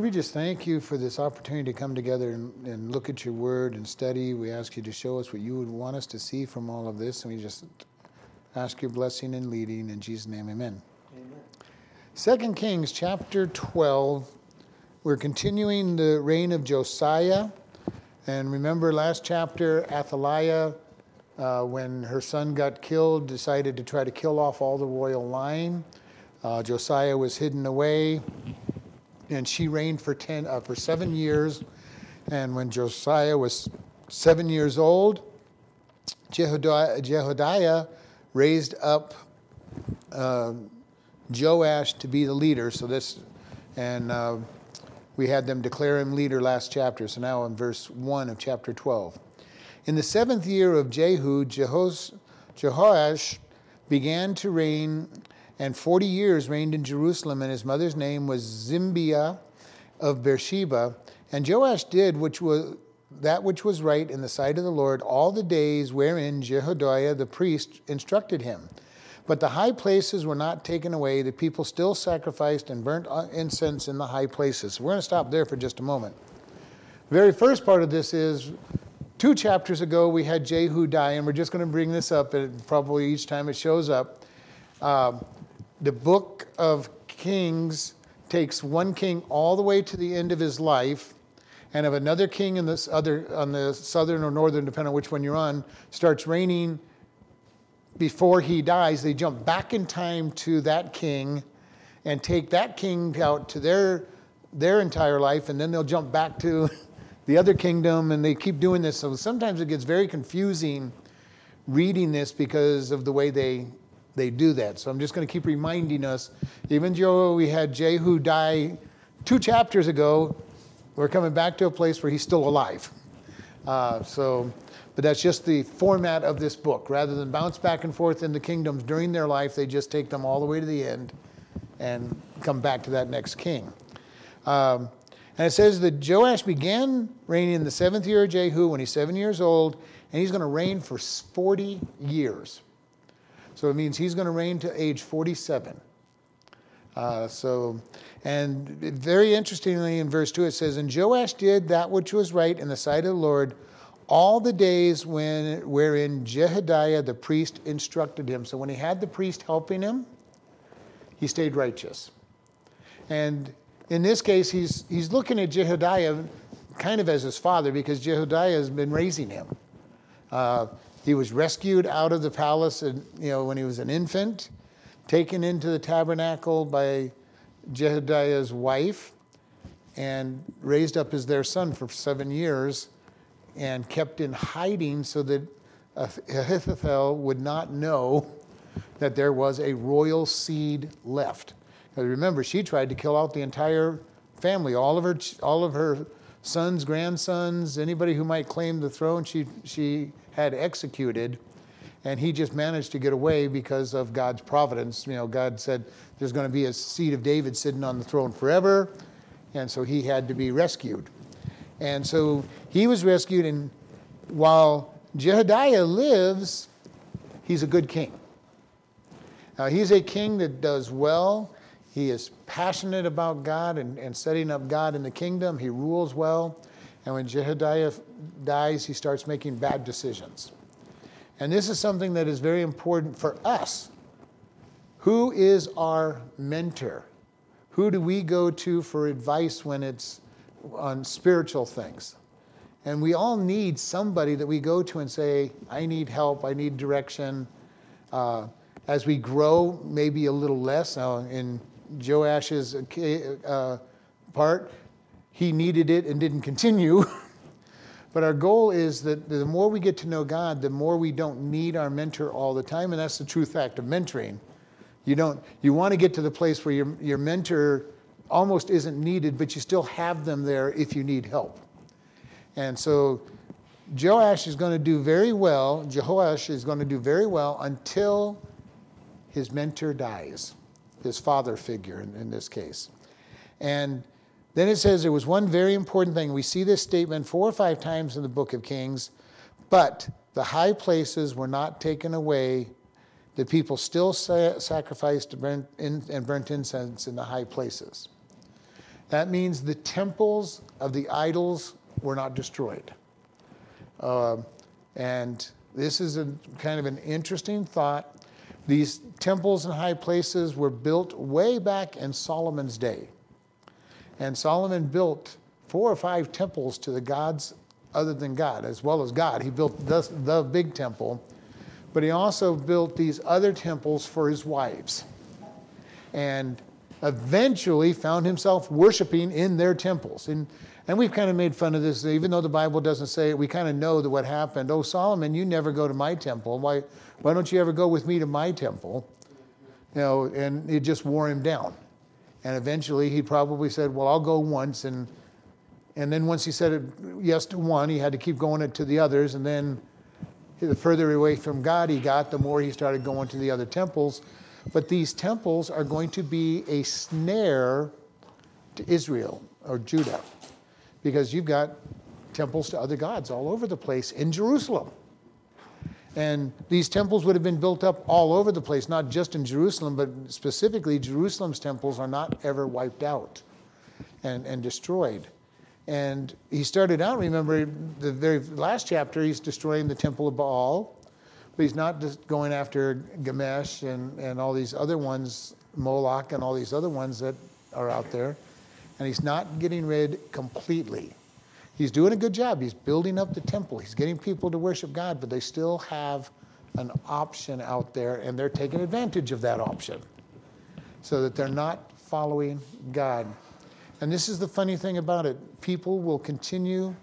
Lord, we just thank you for this opportunity to come together and, and, look at your word and study. We ask you to show us what you would want us to see from all of this, and we just ask your blessing and leading. In Jesus' name, amen. amen. 2 Kings chapter 12. We're continuing the reign of Josiah. And remember last chapter, Athaliah, uh, when her son got killed, decided to try to kill off all the royal line. Uh, Josiah was hidden away and she reigned for ten uh, for seven years. And when Josiah was seven years old, Jehodiah, Jehodiah raised up uh, Joash to be the leader. So this, and uh, we had them declare him leader last chapter. So now in verse one of chapter twelve. In the seventh year of Jehu, Jehos, Jehoash began to reign and 40 years reigned in Jerusalem, and his mother's name was Zibiah of Beersheba. And Joash did which was that which was right in the sight of the Lord all the days wherein Jehoiada the priest instructed him. But the high places were not taken away. The people still sacrificed and burnt incense in the high places. We're going to stop there for just a moment. The very first part of this is two chapters ago we had Jehu die, and we're just going to bring this up probably each time it shows up. Uh, the book of Kings takes one king all the way to the end of his life, and if another king in this other on the southern or northern, depending on which one you're on, starts reigning before he dies, they jump back in time to that king and take that king out to their their entire life, and then they'll jump back to the other kingdom, and they keep doing this. So sometimes it gets very confusing reading this because of the way they they do that. So I'm just going to keep reminding us. Even though we had Jehu die two chapters ago, we're coming back to a place where he's still alive. Uh, so, but that's just the format of this book. Rather than bounce back and forth in the kingdoms during their life, they just take them all the way to the end and come back to that next king. Um, and it says that Joash began reigning in the seventh year of Jehu when he's seven years old, and he's going to reign for 40 years. So it means he's going to reign to age 47. Uh, so, and very interestingly, in verse 2, it says, And Joash did that which was right in the sight of the Lord all the days when, wherein Jehoiada the priest instructed him. So when he had the priest helping him, he stayed righteous. And in this case, he's, he's looking at Jehoiada kind of as his father because Jehoiada has been raising him. Uh, he was rescued out of the palace, and, you know, when he was an infant, taken into the tabernacle by Jehoiada's wife, and raised up as their son for seven years, and kept in hiding so that Ahithophel would not know that there was a royal seed left. Because remember, she tried to kill out the entire family, all of her, all of her sons, grandsons, anybody who might claim the throne. She she had executed, and he just managed to get away because of God's providence. You know, God said there's going to be a seed of David sitting on the throne forever, and so he had to be rescued. And so he was rescued, and while Jehoiada lives, he's a good king. Now, he's a king that does well. He is passionate about God and, and setting up God in the kingdom. He rules well. And when Jehoiada dies, he starts making bad decisions. And this is something that is very important for us. Who is our mentor? Who do we go to for advice when it's on spiritual things? And we all need somebody that we go to and say, I need help, I need direction. Uh, as we grow, maybe a little less. Now, in Joash's uh, part, he needed it and didn't continue. but our goal is that the more we get to know God, the more we don't need our mentor all the time. And that's the true fact of mentoring. You don't you want to get to the place where your, your mentor almost isn't needed, but you still have them there if you need help. And so Joash is going to do very well, Jehoash is going to do very well until his mentor dies, his father figure in, in this case. And then it says there was one very important thing. We see this statement four or five times in the book of Kings, but the high places were not taken away. The people still sacrificed and burnt incense in the high places. That means the temples of the idols were not destroyed. Uh, and this is a kind of an interesting thought. These temples and high places were built way back in Solomon's day. And Solomon built four or five temples to the gods other than God, as well as God. He built the, the big temple, but he also built these other temples for his wives. And eventually found himself worshiping in their temples. And, and we've kind of made fun of this, even though the Bible doesn't say it, we kind of know that what happened. Oh, Solomon, you never go to my temple. Why, why don't you ever go with me to my temple? You know, and it just wore him down. And eventually he probably said, Well, I'll go once. And, and then once he said yes to one, he had to keep going to the others. And then the further away from God he got, the more he started going to the other temples. But these temples are going to be a snare to Israel or Judah because you've got temples to other gods all over the place in Jerusalem. And these temples would have been built up all over the place, not just in Jerusalem, but specifically, Jerusalem's temples are not ever wiped out and, and destroyed. And he started out, remember, the very last chapter, he's destroying the temple of Baal. But he's not just going after Chemosh and, and all these other ones, Moloch and all these other ones that are out there. And he's not getting rid completely. He's doing a good job. He's building up the temple. He's getting people to worship God, but they still have an option out there, and they're taking advantage of that option so that they're not following God. And this is the funny thing about it people will continue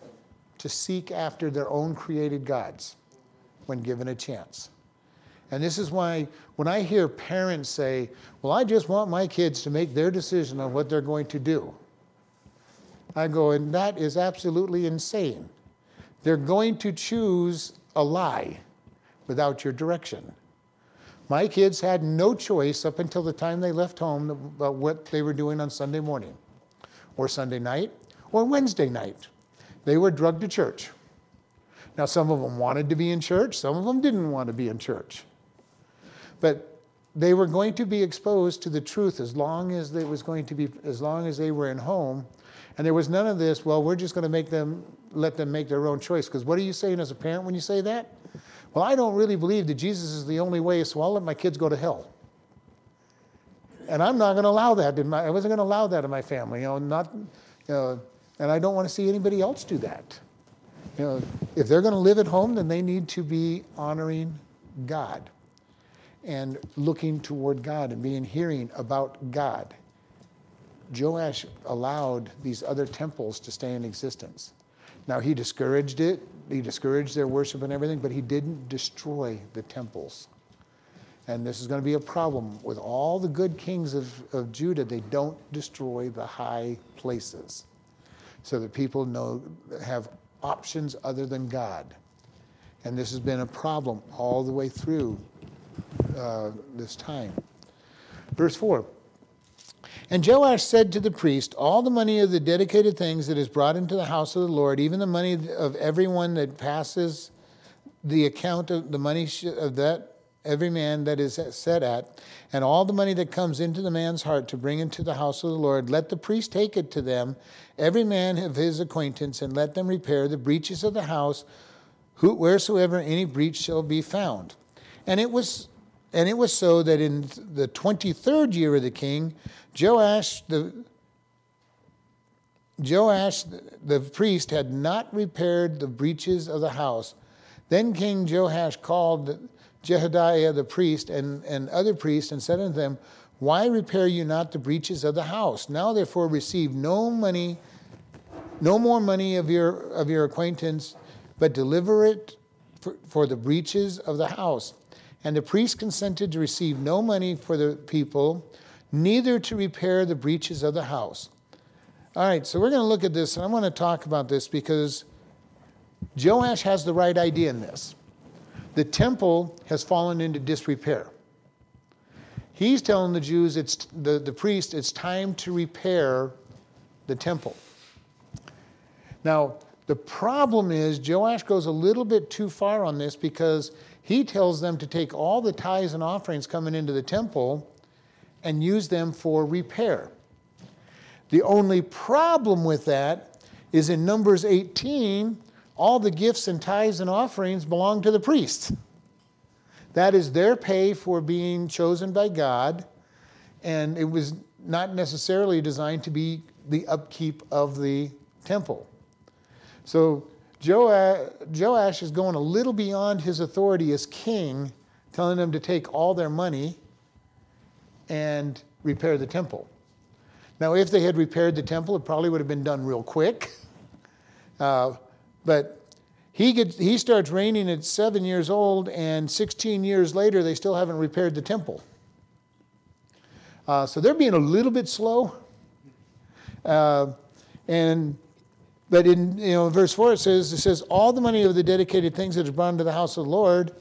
to seek after their own created gods when given a chance. And this is why when I hear parents say, Well, I just want my kids to make their decision on what they're going to do, I go, and that is absolutely insane. They're going to choose a lie without your direction. My kids had no choice up until the time they left home about what they were doing on Sunday morning, or Sunday night, or Wednesday night. They were drugged to church. Now, some of them wanted to be in church, some of them didn't want to be in church. But they were going to be exposed to the truth as long as they was going to be as long as they were in home and there was none of this, well, we're just going to make them, let them make their own choice. Because what are you saying as a parent when you say that? Well, I don't really believe that Jesus is the only way, so I'll let my kids go to hell. And I'm not going to allow that. My, I wasn't going to allow that in my family. You know, not, you know, and I don't want to see anybody else do that. You know, if they're going to live at home, then they need to be honoring God and looking toward God and being hearing about God. Joash allowed these other temples to stay in existence. Now, he discouraged it, he discouraged their worship and everything, but he didn't destroy the temples. And this is going to be a problem with all the good kings of, of Judah. They don't destroy the high places so that people know have options other than God. And this has been a problem all the way through uh, this time. Verse 4 and Joash said to the priest, All the money of the dedicated things that is brought into the house of the Lord, even the money of everyone that passes the account of the money of that every man that is set at, and all the money that comes into the man's heart to bring into the house of the Lord, let the priest take it to them, every man of his acquaintance, and let them repair the breaches of the house, wheresoever any breach shall be found. And it was and it was so that in the 23rd year of the king, Joash the Joash the priest had not repaired the breaches of the house. Then King Joash called Jehoiada the priest and, and other priests and said unto them, Why repair you not the breaches of the house? Now therefore receive no money, no more money of your of your acquaintance, but deliver it for, for the breaches of the house. And the priest consented to receive no money for the people, neither to repair the breaches of the house. All right, so we're going to look at this, and I want to talk about this because Joash has the right idea in this. The temple has fallen into disrepair. He's telling the Jews, it's the, the priest, it's time to repair the temple. Now, the problem is Joash goes a little bit too far on this because he tells them to take all the tithes and offerings coming into the temple and use them for repair. The only problem with that is in Numbers 18, all the gifts and tithes and offerings belong to the priests. That is their pay for being chosen by God, and it was not necessarily designed to be the upkeep of the temple. So Joash is going a little beyond his authority as king, telling them to take all their money and repair the temple. Now, if they had repaired the temple, it probably would have been done real quick. Uh, but he, gets, he starts reigning at seven years old, and 16 years later, they still haven't repaired the temple. Uh, so they're being a little bit slow. Uh, and but in you know verse four it says it says all the money of the dedicated things that is brought into the house of the Lord,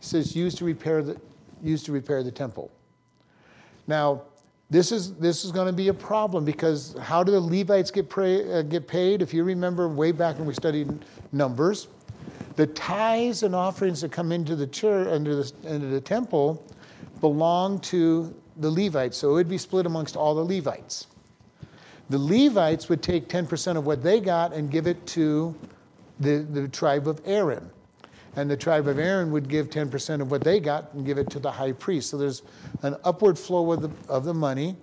says used to repair the used to repair the temple. Now this is this is going to be a problem because how do the Levites get pray, uh, get paid? If you remember way back when we studied Numbers, the tithes and offerings that come into the church into the, into the temple belong to the Levites, so it would be split amongst all the Levites. The Levites would take 10% of what they got and give it to the, the tribe of Aaron. And the tribe of Aaron would give 10% of what they got and give it to the high priest. So there's an upward flow of the, of the money.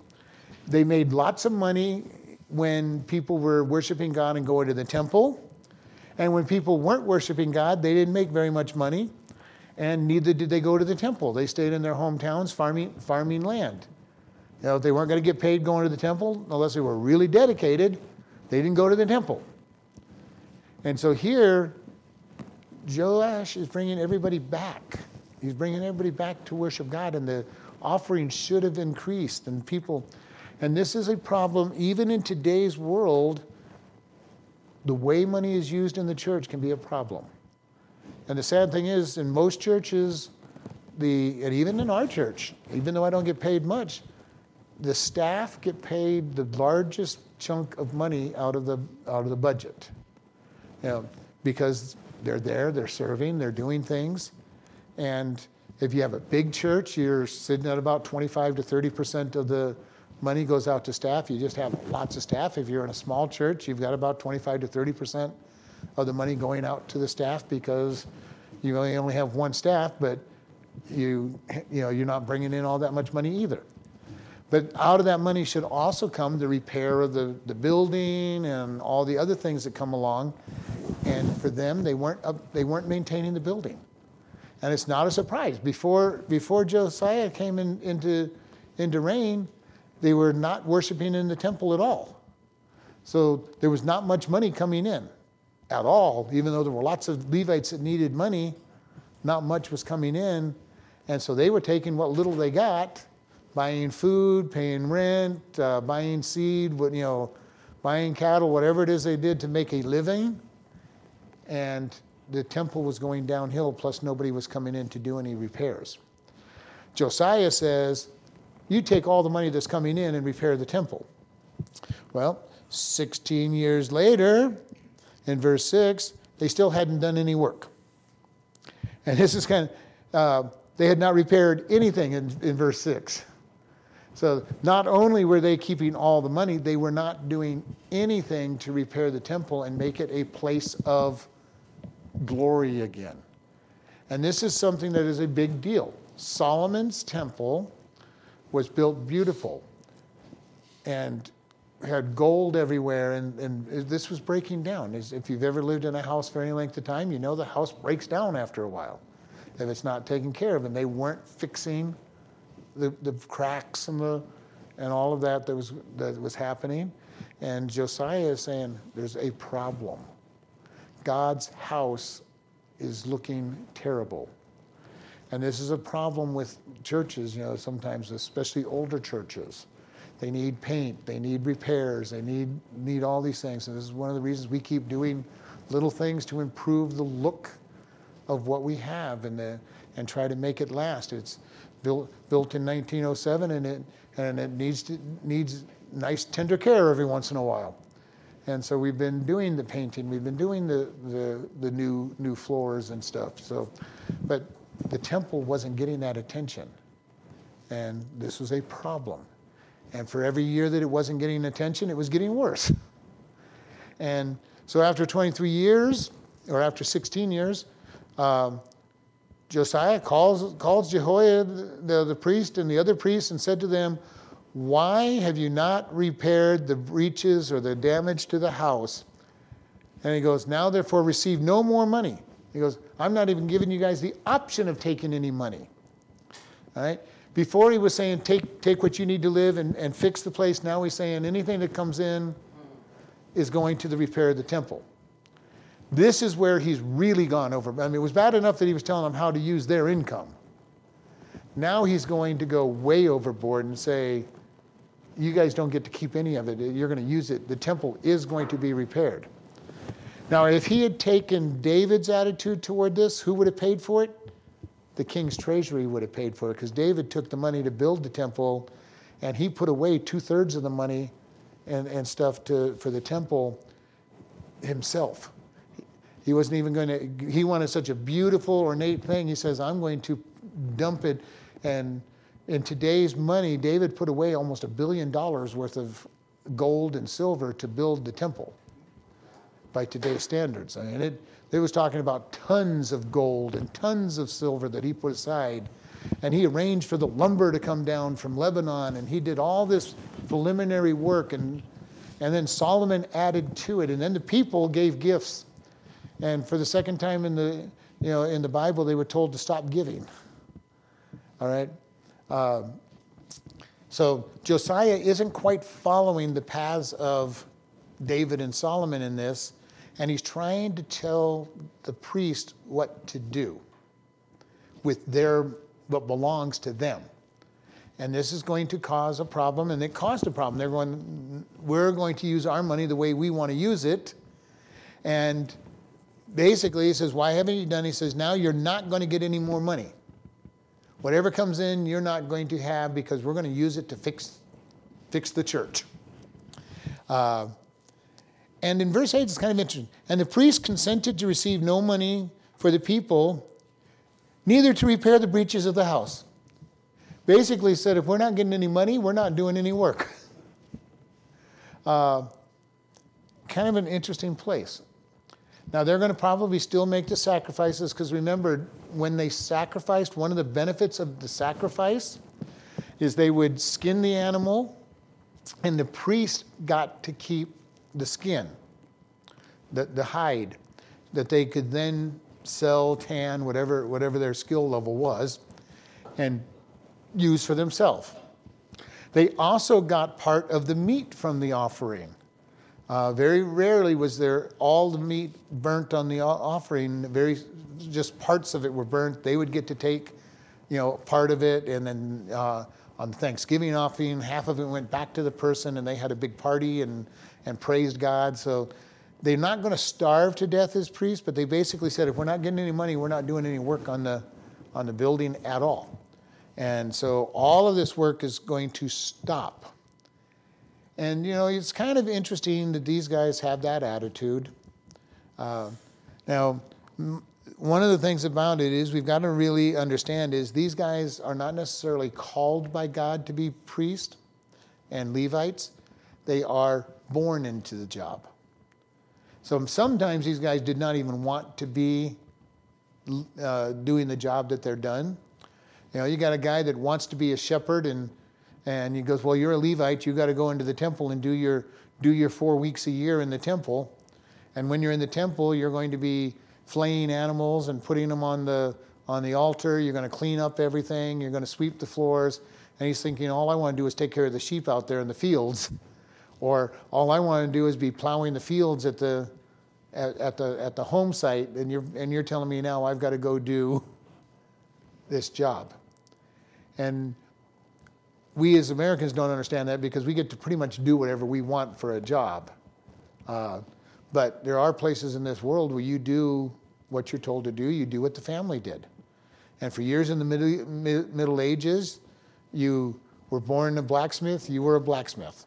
They made lots of money when people were worshiping God and going to the temple. And when people weren't worshiping God, they didn't make very much money and neither did they go to the temple. They stayed in their hometowns farming, farming land. You know, they weren't going to get paid going to the temple unless they were really dedicated. They didn't go to the temple. And so here, Joash is bringing everybody back. He's bringing everybody back to worship God, and the offering should have increased. And people, and this is a problem even in today's world. The way money is used in the church can be a problem. And the sad thing is, in most churches, the, and even in our church, even though I don't get paid much, the staff get paid the largest chunk of money out of the, out of the budget. You know, because they're there, they're serving, they're doing things. And if you have a big church, you're sitting at about 25 to 30% of the money goes out to staff. You just have lots of staff. If you're in a small church, you've got about 25 to 30% of the money going out to the staff because you only have one staff, but you, you know, you're not bringing in all that much money either. But out of that money should also come the repair of the, the building and all the other things that come along. And for them, they weren't, up, they weren't maintaining the building. And it's not a surprise. Before, before Josiah came in, into, into reign, they were not worshiping in the temple at all. So there was not much money coming in at all, even though there were lots of Levites that needed money, not much was coming in. And so they were taking what little they got, buying food, paying rent, uh, buying seed, you know, buying cattle, whatever it is they did to make a living. And the temple was going downhill, plus nobody was coming in to do any repairs. Josiah says, You take all the money that's coming in and repair the temple. Well, 16 years later, in verse 6, they still hadn't done any work. And this is kind of, uh, they had not repaired anything in, in verse 6. So not only were they keeping all the money, they were not doing anything to repair the temple and make it a place of glory again. And this is something that is a big deal. Solomon's temple was built beautiful. And had gold everywhere, and, and this was breaking down. If you've ever lived in a house for any length of time, you know the house breaks down after a while if it's not taken care of. And they weren't fixing the, the cracks and the and all of that that was that was happening. And Josiah is saying there's a problem. God's house is looking terrible. And this is a problem with churches, you know, sometimes, especially older churches they need paint, they need repairs, they need, need all these things. And this is one of the reasons we keep doing little things to improve the look of what we have and, the, and try to make it last. It's built, built in 1907 and it, and it needs, to, needs nice tender care every once in a while. And so we've been doing the painting, we've been doing the, the, the new, new floors and stuff. So, but the temple wasn't getting that attention. And this was a problem. And for every year that it wasn't getting attention, it was getting worse. And so after 23 years, or after 16 years, um, Josiah calls, calls Jehoiada, the, the priest, and the other priests and said to them, Why have you not repaired the breaches or the damage to the house? And he goes, Now therefore receive no more money. He goes, I'm not even giving you guys the option of taking any money. All right? Before he was saying, take, take what you need to live and, and fix the place. Now he's saying, anything that comes in is going to the repair of the temple. This is where he's really gone over. I mean, it was bad enough that he was telling them how to use their income. Now he's going to go way overboard and say, you guys don't get to keep any of it. You're going to use it. The temple is going to be repaired. Now, if he had taken David's attitude toward this, who would have paid for it? The king's treasury would have paid for it because David took the money to build the temple and he put away two thirds of the money and, and stuff to, for the temple himself. He wasn't even going to, he wanted such a beautiful, ornate thing. He says, I'm going to dump it. And in today's money, David put away almost a billion dollars worth of gold and silver to build the temple by today's standards. I mean, it, it was talking about tons of gold and tons of silver that he put aside. And he arranged for the lumber to come down from Lebanon, and he did all this preliminary work. And, and then Solomon added to it. And then the people gave gifts and for the second time in the, you know, in the Bible, they were told to stop giving. All right? Um, so Josiah isn't quite following the paths of David and Solomon in this, and he's trying to tell the priest what to do with their what belongs to them. And this is going to cause a problem, and it caused a problem. They're going, we're going to use our money the way we want to use it, and basically, he says, Why haven't you done? He says, Now you're not going to get any more money. Whatever comes in, you're not going to have because we're going to use it to fix, fix the church. Uh, and in verse 8, it's kind of interesting. And the priest consented to receive no money for the people, neither to repair the breaches of the house. Basically, said, if we're not getting any money, we're not doing any work. Uh, kind of an interesting place. Now, they're going to probably still make the sacrifices because remember, when they sacrificed, one of the benefits of the sacrifice is they would skin the animal, and the priest got to keep the skin, the, the hide, that they could then sell, tan, whatever, whatever their skill level was, and use for themselves. They also got part of the meat from the offering. Uh, very rarely was there all the meat burnt on the offering. Very, just parts of it were burnt. They would get to take, you know, part of it, and then uh, on Thanksgiving offering, half of it went back to the person, and they had a big party and and praised God. So they're not going to starve to death as priests, but they basically said if we're not getting any money, we're not doing any work on the on the building at all. And so all of this work is going to stop. And, you know, it's kind of interesting that these guys have that attitude. Uh, now, m- one of the things about it is we've got to really understand is these guys are not necessarily called by God to be priests and Levites. They are born into the job. So sometimes these guys did not even want to be uh, doing the job that they're done. You know, you got a guy that wants to be a shepherd and and he goes, Well, you're a Levite. You've got to go into the temple and do your, do your four weeks a year in the temple. And when you're in the temple, you're going to be flaying animals and putting them on the, on the altar. You're going to clean up everything. You're going to sweep the floors. And he's thinking, All I want to do is take care of the sheep out there in the fields. Or all I want to do is be plowing the fields at the, at, at, the, at the home site. And you're, and you're telling me now I've got to go do this job. And we as Americans don't understand that because we get to pretty much do whatever we want for a job. Uh, but there are places in this world where you do what you're told to do, you do what the family did. And for years in the middle, middle Ages, you were born a blacksmith, you were a blacksmith.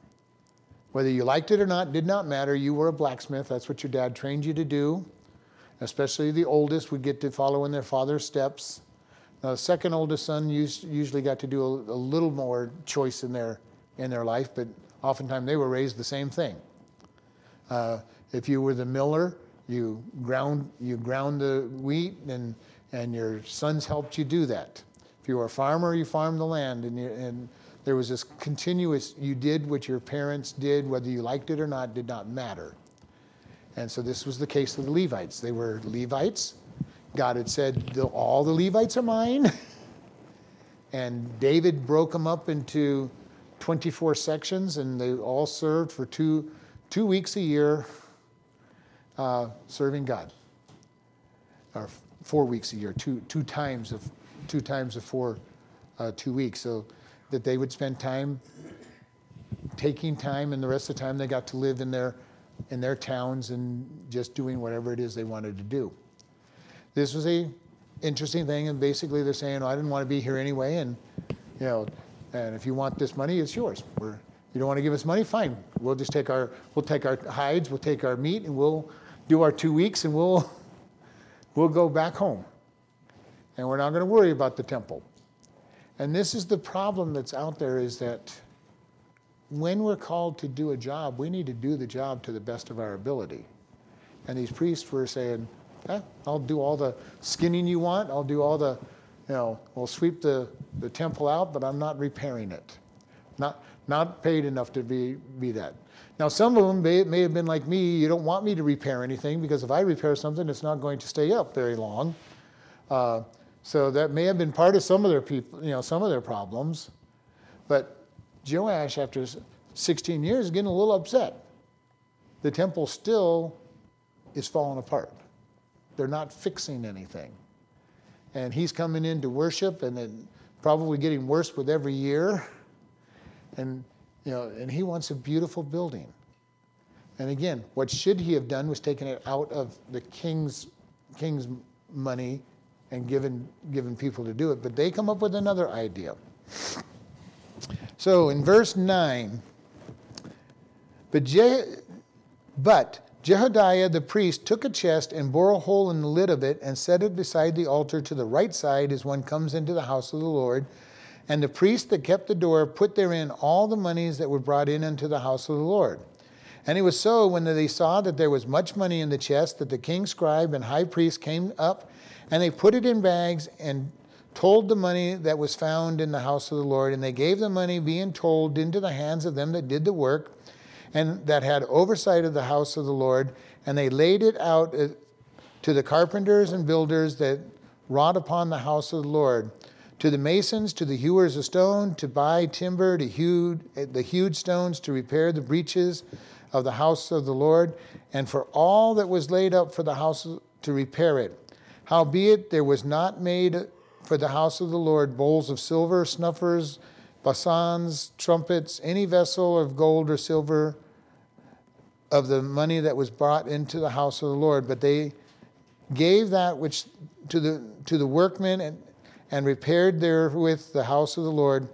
Whether you liked it or not did not matter, you were a blacksmith. That's what your dad trained you to do. Especially the oldest would get to follow in their father's steps. Now, the second oldest son usually got to do a, a little more choice in their in their life, but oftentimes they were raised the same thing. Uh, if you were the miller, you ground you ground the wheat, and and your sons helped you do that. If you were a farmer, you farmed the land, and, you, and there was this continuous. You did what your parents did, whether you liked it or not, did not matter. And so this was the case of the Levites. They were Levites. God had said, "All the Levites are mine." And David broke them up into 24 sections, and they all served for two, two weeks a year uh, serving God. Or four weeks a year, two, two times of two times of four, uh, two weeks. So that they would spend time taking time, and the rest of the time they got to live in their in their towns and just doing whatever it is they wanted to do. This was a interesting thing, and basically they're saying, oh, I didn't want to be here anyway, and you know, and if you want this money, it's yours. We're, you don't want to give us money, fine. We'll just take our we'll take our hides, we'll take our meat, and we'll do our two weeks, and we'll we'll go back home, and we're not going to worry about the temple. And this is the problem that's out there: is that when we're called to do a job, we need to do the job to the best of our ability. And these priests were saying, I'll do all the skinning you want. I'll do all the, you know, we'll sweep the, the temple out, but I'm not repairing it. Not, not paid enough to be, be that. Now, some of them may, may have been like me. You don't want me to repair anything because if I repair something, it's not going to stay up very long. Uh, so that may have been part of some of their people, you know, some of their problems. But Joash, after 16 years, is getting a little upset. The temple still is falling apart. They're not fixing anything. And he's coming in to worship and then probably getting worse with every year. And you know, and he wants a beautiful building. And again, what should he have done was taken it out of the king's king's money and given given people to do it. But they come up with another idea. So in verse 9, but, Je- but Jehoiada the priest took a chest and bore a hole in the lid of it and set it beside the altar to the right side as one comes into the house of the Lord. And the priest that kept the door put therein all the monies that were brought in unto the house of the Lord. And it was so when they saw that there was much money in the chest that the king's scribe and high priest came up and they put it in bags and told the money that was found in the house of the Lord. And they gave the money being told into the hands of them that did the work and that had oversight of the house of the Lord, and they laid it out uh, to the carpenters and builders that wrought upon the house of the Lord, to the masons, to the hewers of stone, to buy timber, to hew uh, the hewed stones, to repair the breaches of the house of the Lord, and for all that was laid up for the house to repair it. Howbeit there was not made for the house of the Lord bowls of silver, snuffers, basons, trumpets, any vessel of gold or silver of the money that was brought into the house of the Lord, but they gave that which to the to the workmen and, and repaired therewith the house of the Lord.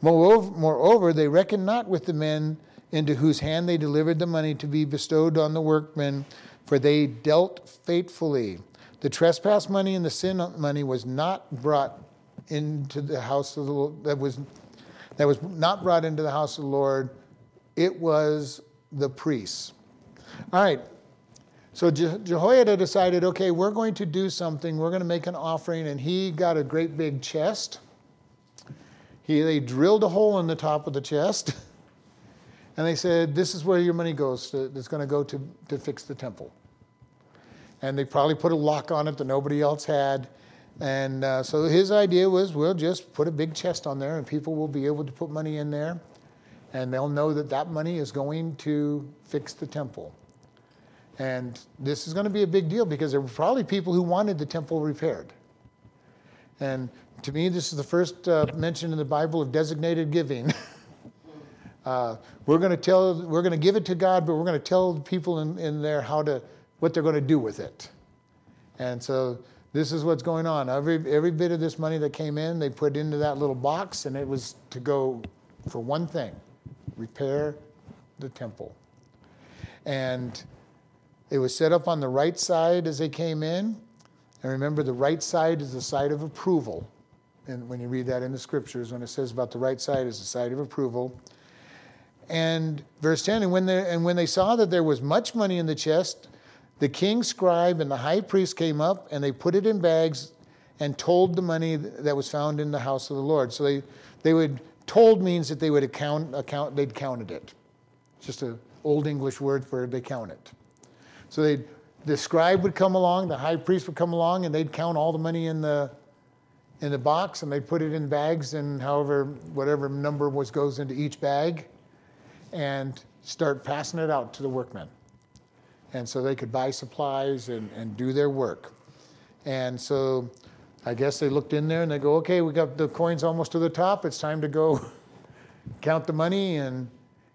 Moreover, moreover, they reckoned not with the men into whose hand they delivered the money to be bestowed on the workmen, for they dealt faithfully. The trespass money and the sin money was not brought into the house of the Lord. That was that was not brought into the house of the Lord. It was the priests. All right. So Je- Jehoiada decided, okay, we're going to do something. We're going to make an offering, and he got a great big chest. He, they drilled a hole in the top of the chest, and they said, "This is where your money goes. To, it's going to go to to fix the temple." And they probably put a lock on it that nobody else had. And uh, so his idea was, we'll just put a big chest on there, and people will be able to put money in there, and they'll know that that money is going to fix the temple. And this is going to be a big deal because there were probably people who wanted the temple repaired. And to me, this is the first uh, mention in the Bible of designated giving. uh, we're going to tell, we're going to give it to God, but we're going to tell the people in, in there how to, what they're going to do with it. And so this is what's going on. Every, every bit of this money that came in, they put into that little box, and it was to go for one thing repair the temple. And it was set up on the right side as they came in. And remember, the right side is the side of approval. And when you read that in the scriptures, when it says about the right side is the side of approval. And verse 10 and when, they, and when they saw that there was much money in the chest, the king's scribe and the high priest came up and they put it in bags and told the money that was found in the house of the Lord. So they, they would, told means that they would account, account they'd counted it. Just an old English word for they count it. So they the scribe would come along, the high priest would come along, and they'd count all the money in the in the box and they'd put it in bags and however whatever number was goes into each bag and start passing it out to the workmen. And so they could buy supplies and, and do their work. And so I guess they looked in there and they go, okay, we got the coins almost to the top. It's time to go count the money. And,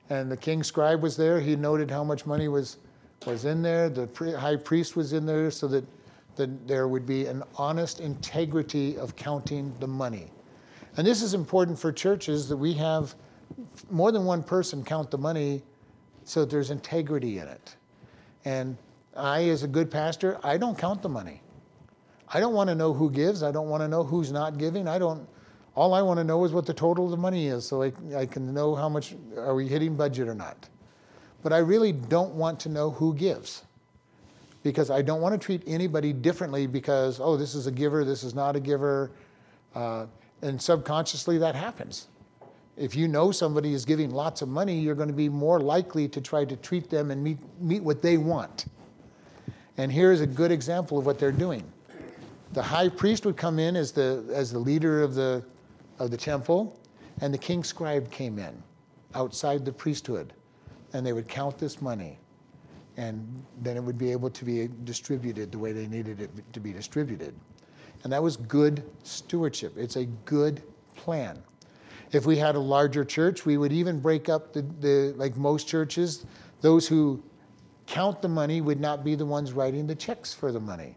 and the king scribe was there. He noted how much money was, was in there. The high priest was in there so that, that there would be an honest integrity of counting the money. And this is important for churches that we have more than one person count the money so that there's integrity in it. And I, as a good pastor, I don't count the money. I don't want to know who gives. I don't want to know who's not giving. I don't. All I want to know is what the total of the money is, so I, I can know how much are we hitting budget or not. But I really don't want to know who gives, because I don't want to treat anybody differently because oh this is a giver, this is not a giver, uh, and subconsciously that happens. If you know somebody is giving lots of money, you're going to be more likely to try to treat them and meet, meet what they want. And here's a good example of what they're doing. The high priest would come in as the, as the leader of the, of the temple, and the king's scribe came in outside the priesthood, and they would count this money. And then it would be able to be distributed the way they needed it to be distributed. And that was good stewardship. It's a good plan. If we had a larger church, we would even break up the, the like most churches, those who count the money would not be the ones writing the checks for the money.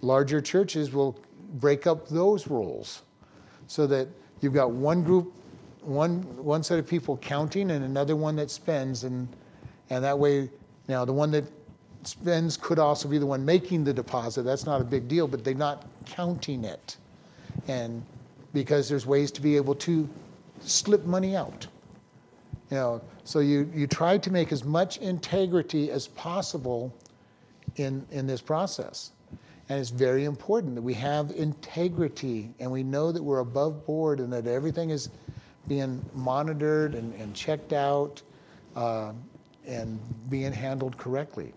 Larger churches will break up those roles so that you've got one group, one, one set of people counting and another one that spends. And, and that way, now the one that spends could also be the one making the deposit. That's not a big deal, but they're not counting it. And because there's ways to be able to slip money out. You know, so you, you try to make as much integrity as possible in, in this process. And it's very important that we have integrity and we know that we're above board and that everything is being monitored and, and checked out uh, and being handled correctly,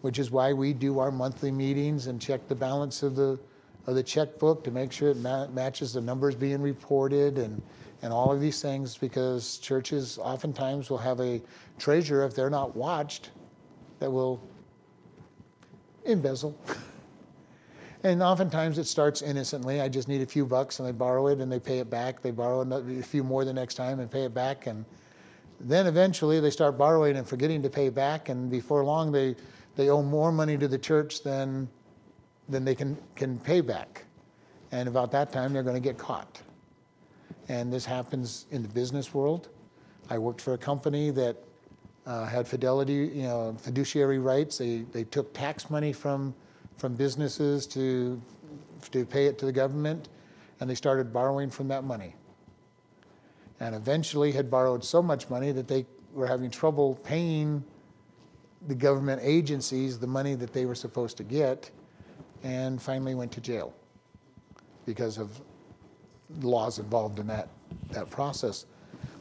which is why we do our monthly meetings and check the balance of the of the checkbook to make sure it ma- matches the numbers being reported and, and all of these things because churches oftentimes will have a treasurer, if they're not watched, that will embezzle. and oftentimes it starts innocently. I just need a few bucks and they borrow it and they pay it back. They borrow a few more the next time and pay it back. And then eventually they start borrowing and forgetting to pay back. And before long, they, they owe more money to the church than then they can, can pay back. And about that time, they're going to get caught. And this happens in the business world. I worked for a company that uh, had fidelity, you know, fiduciary rights. They, they took tax money from, from businesses to, to pay it to the government, and they started borrowing from that money. And eventually had borrowed so much money that they were having trouble paying the government agencies the money that they were supposed to get and finally went to jail because of laws involved in that, that process.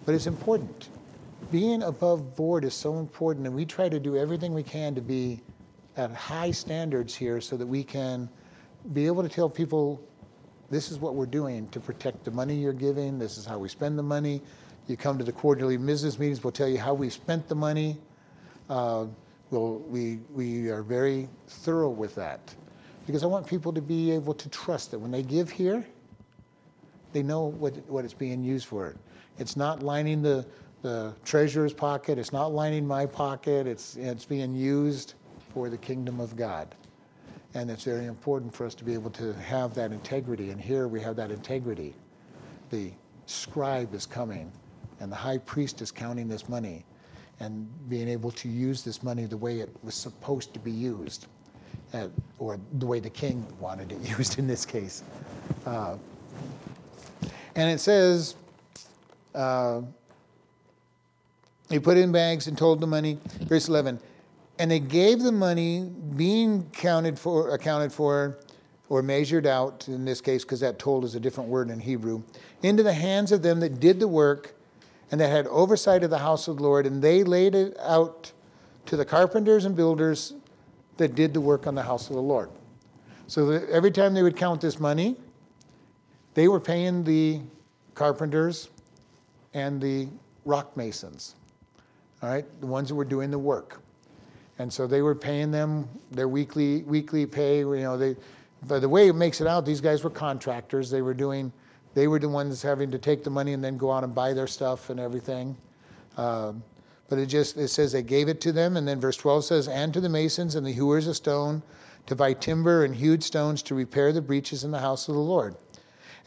But it's important. Being above board is so important, and we try to do everything we can to be at high standards here so that we can be able to tell people this is what we're doing to protect the money you're giving, this is how we spend the money. You come to the quarterly business meetings, we'll tell you how we spent the money. Uh, we'll, we, we are very thorough with that because I want people to be able to trust that when they give here, they know what, what it's being used for. It's not lining the, the treasurer's pocket, it's not lining my pocket, it's, it's being used for the kingdom of God. And it's very important for us to be able to have that integrity. And here we have that integrity. The scribe is coming, and the high priest is counting this money and being able to use this money the way it was supposed to be used uh, or the way the king wanted it used in this case. Uh, and it says, uh, They put in bags and told the money. Verse 11. And they gave the money being counted for, accounted for, or measured out, in this case, because that told is a different word in Hebrew, into the hands of them that did the work and that had oversight of the house of the Lord. And they laid it out to the carpenters and builders that did the work on the house of the Lord. So every time they would count this money, they were paying the carpenters and the rock masons, all right, the ones that were doing the work. And so they were paying them their weekly weekly pay. You know, they, by the way it makes it out, these guys were contractors. They were doing, they were the ones having to take the money and then go out and buy their stuff and everything. Um, but it just it says they gave it to them, and then verse 12 says, and to the masons and the hewers of stone to buy timber and hewed stones to repair the breaches in the house of the Lord,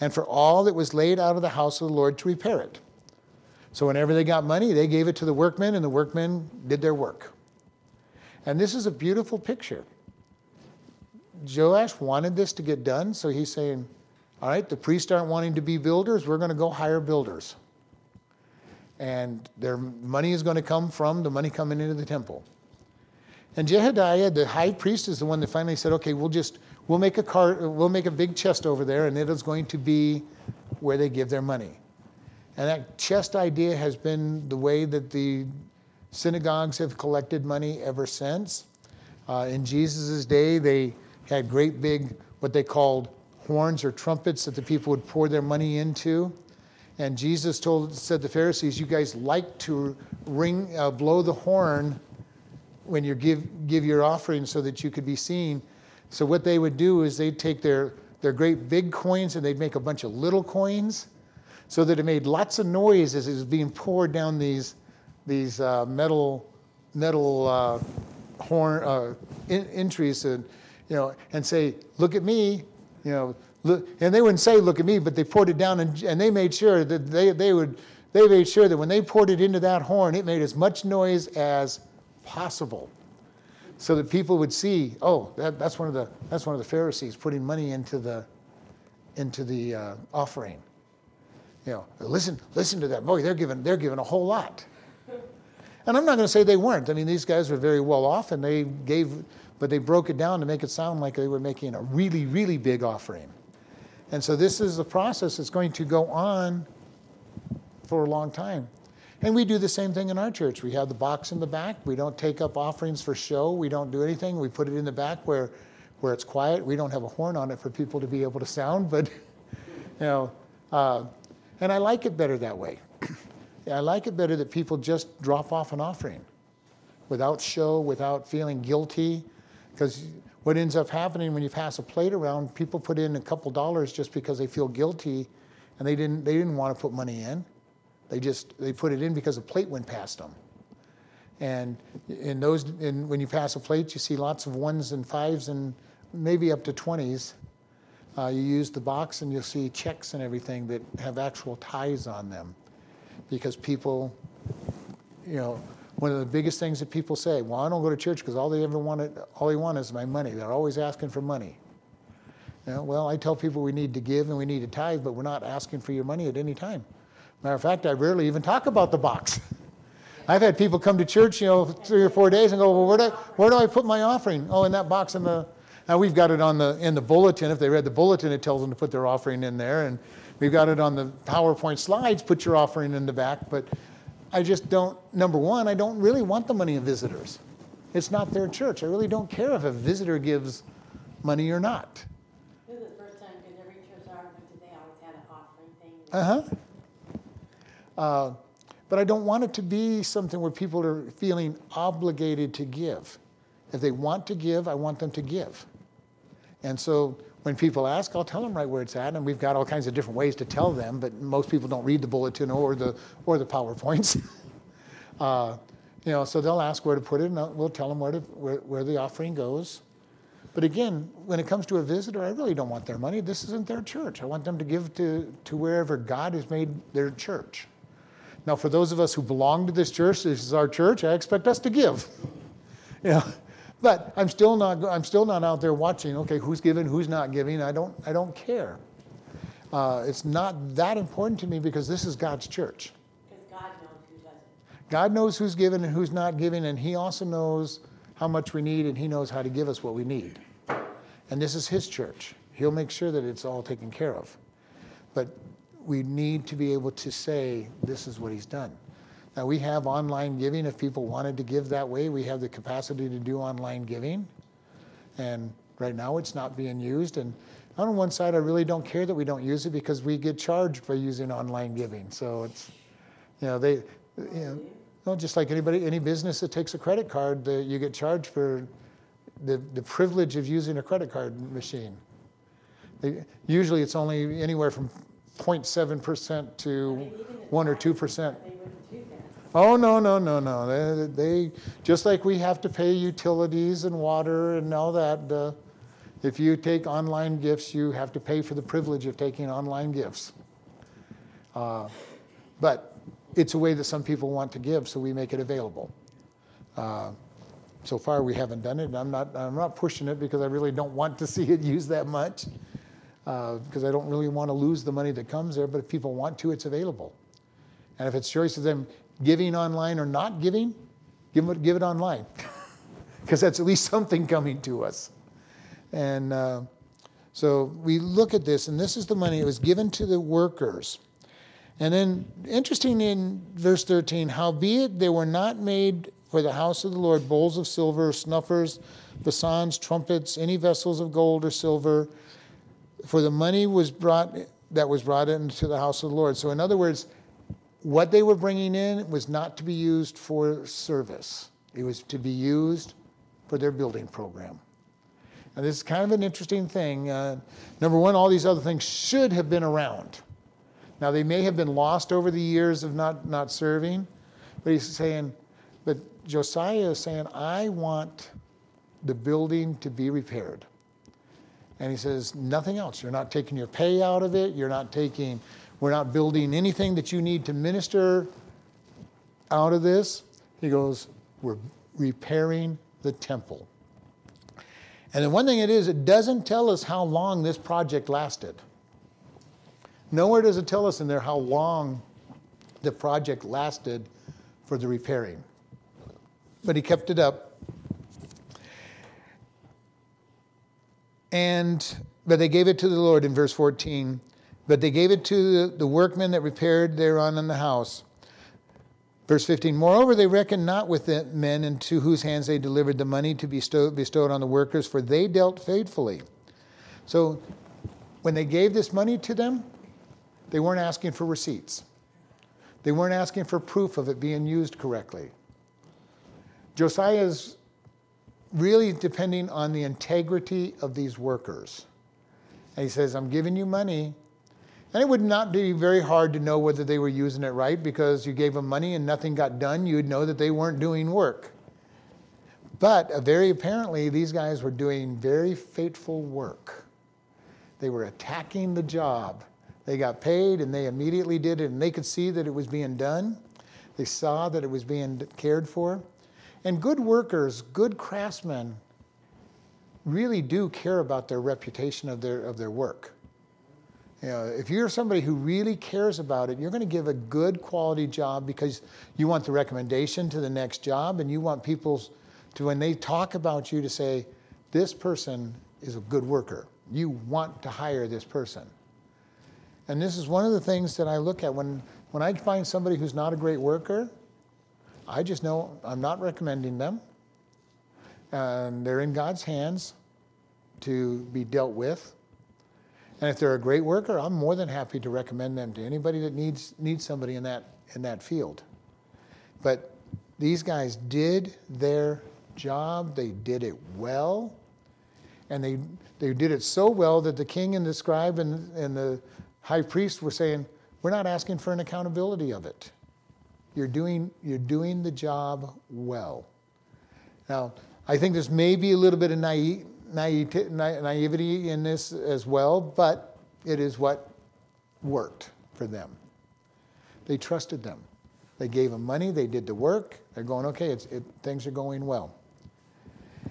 and for all that was laid out of the house of the Lord to repair it. So whenever they got money, they gave it to the workmen, and the workmen did their work. And this is a beautiful picture. Joash wanted this to get done, so he's saying, All right, the priests aren't wanting to be builders, we're going to go hire builders. And their money is going to come from the money coming into the temple. And Jehoiada, the high priest, is the one that finally said, Okay, we'll just we'll make a car we'll make a big chest over there, and it is going to be where they give their money. And that chest idea has been the way that the synagogues have collected money ever since. Uh, in Jesus' day, they had great big, what they called horns or trumpets that the people would pour their money into. And Jesus told, said the Pharisees, you guys like to ring, uh, blow the horn when you give, give your offering so that you could be seen. So what they would do is they'd take their, their great big coins and they'd make a bunch of little coins so that it made lots of noise as it was being poured down these, these uh, metal, metal uh, horn uh, in, entries and, you know, and say, look at me, you know, look, and they wouldn't say, look at me, but they poured it down and, and they made sure that they, they would, they made sure that when they poured it into that horn, it made as much noise as possible so that people would see, oh, that, that's, one of the, that's one of the Pharisees putting money into the, into the uh, offering. You know, listen, listen to that. Boy, they're giving, they're giving a whole lot. And I'm not going to say they weren't. I mean, these guys were very well off and they gave, but they broke it down to make it sound like they were making a really, really big offering. And so this is a process that's going to go on for a long time. And we do the same thing in our church. We have the box in the back. We don't take up offerings for show. We don't do anything. We put it in the back where, where it's quiet. We don't have a horn on it for people to be able to sound, but you know, uh, and I like it better that way. I like it better that people just drop off an offering without show, without feeling guilty. Because what ends up happening when you pass a plate around, people put in a couple dollars just because they feel guilty and they didn't, they didn't want to put money in. They just they put it in because a plate went past them. And in those, in, when you pass a plate, you see lots of ones and fives and maybe up to 20s uh, you use the box and you'll see checks and everything that have actual ties on them because people, you know, one of the biggest things that people say, well, I don't go to church because all they ever wanted, all they want is my money. They're always asking for money. You know, well, I tell people we need to give and we need to tithe, but we're not asking for your money at any time. Matter of fact, I rarely even talk about the box. I've had people come to church, you know, three or four days and go, well, where do I, where do I put my offering? Oh, in that box in the now we've got it on the in the bulletin. If they read the bulletin, it tells them to put their offering in there, and we've got it on the PowerPoint slides. Put your offering in the back. But I just don't. Number one, I don't really want the money of visitors. It's not their church. I really don't care if a visitor gives money or not. This is the first time because every church I went to, they always had an offering thing. Uh-huh. Uh, but I don't want it to be something where people are feeling obligated to give. If they want to give, I want them to give. And so when people ask, I'll tell them right where it's at, and we've got all kinds of different ways to tell them, but most people don't read the bulletin or the, or the PowerPoints. uh, you know, so they'll ask where to put it, and we'll tell them where, to, where, where the offering goes. But again, when it comes to a visitor, I really don't want their money. This isn't their church. I want them to give to, to wherever God has made their church. Now, for those of us who belong to this church, this is our church, I expect us to give. Know, but I'm still not, I'm still not out there watching, okay, who's giving, who's not giving. I don't, I don't care. Uh, it's not that important to me because this is God's church. God knows who doesn't. God knows who's giving and who's not giving, and He also knows how much we need, and He knows how to give us what we need. And this is His church. He'll make sure that it's all taken care of. But we need to be able to say, this is what He's done. Now, we have online giving. If people wanted to give that way, we have the capacity to do online giving. And right now, it's not being used. And on one side, I really don't care that we don't use it because we get charged by using online giving. So it's, you know, they, you know, well, just like anybody, any business that takes a credit card, the, you get charged for the, the privilege of using a credit card machine. They, usually it's only anywhere from 0.7% to 1 or 2%. They wouldn't do that. Oh, no, no, no, no. They, they just like we have to pay utilities and water and all that. Uh, if you take online gifts, you have to pay for the privilege of taking online gifts. Uh, but it's a way that some people want to give, so we make it available. Uh, so far, we haven't done it, and I'm not, I'm not pushing it because I really don't want to see it used that much, because I don't really want to lose the money that comes there. But if people want to, it's available. And if it's choice of them giving online or not giving, give it, give it online, because that's at least something coming to us. And uh, so we look at this, and this is the money. It was given to the workers. And then, interesting in verse 13, howbeit they were not made for the house of the Lord bowls of silver, snuffers, basons, trumpets, any vessels of gold or silver, for the money was brought that was brought into the house of the Lord. So, in other words, what they were bringing in was not to be used for service; it was to be used for their building program. And this is kind of an interesting thing. Uh, number one, all these other things should have been around. Now, they may have been lost over the years of not, not serving, but he's saying, but Josiah is saying, I want the building to be repaired. And he says, nothing else. You're not taking your pay out of it. You're not taking, we're not building anything that you need to minister out of this. He goes, we're repairing the temple. And the one thing it is, it doesn't tell us how long this project lasted. Nowhere does it tell us in there how long the project lasted for the repairing. But he kept it up. And but they gave it to the Lord in verse 14. But they gave it to the, workmen that repaired thereon in the house. Verse 15, moreover, they reckoned not with the men into whose hands they delivered the money to be bestowed, bestowed on the workers, for they dealt faithfully. So when they gave this money to them, they weren't asking for receipts. They weren't asking for proof of it being used correctly. Josiah's really depending on the integrity of these workers. And he says, I'm giving you money. And it would not be very hard to know whether they were using it right because you gave them money and nothing got done. You'd know that they weren't doing work. But uh, very apparently, these guys were doing very faithful work. They were attacking the job. They got paid and they immediately did it, and they could see that it was being done. They saw that it was being cared for. And good workers, good craftsmen, really do care about their reputation of their, of their work. You know, if you're somebody who really cares about it, you're going to give a good quality job because you want the recommendation to the next job and you want people to, when they talk about you, to say, this person is a good worker. You want to hire this person. And this is one of the things that I look at when, when I find somebody who's not a great worker, I just know I'm not recommending them. And they're in God's hands to be dealt with. And if they're a great worker, I'm more than happy to recommend them to anybody that needs, needs somebody in that, in that field. But these guys did their job, they did it well, and they, they did it so well that the king and the scribe and, and the high priest were saying, We're not asking for an accountability of it. You're doing, you're doing the job well. Now, I think there's maybe a little bit of naive, naive, naivety in this as well, but it is what worked for them. They trusted them. They gave them money, they did the work, they're going, okay, it, things are going well.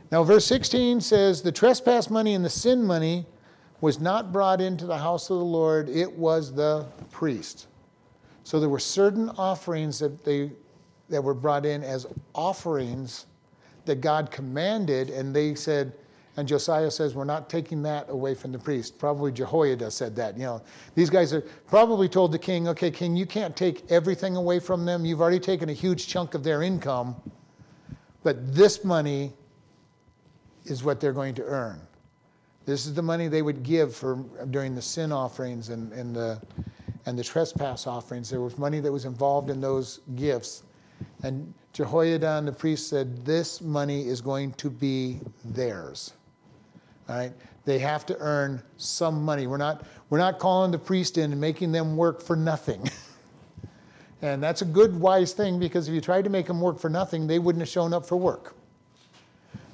Now, verse 16 says, The trespass money and the sin money was not brought into the house of the Lord, it was the priest. So there were certain offerings that they that were brought in as offerings that God commanded, and they said, and Josiah says, We're not taking that away from the priest. Probably Jehoiada said that. You know, these guys are probably told the king, Okay, king, you can't take everything away from them. You've already taken a huge chunk of their income, but this money is what they're going to earn. This is the money they would give for during the sin offerings and, and the and the trespass offerings. There was money that was involved in those gifts. And Jehoiada and the priest said, This money is going to be theirs. All right? They have to earn some money. We're not, we're not calling the priest in and making them work for nothing. and that's a good, wise thing because if you tried to make them work for nothing, they wouldn't have shown up for work.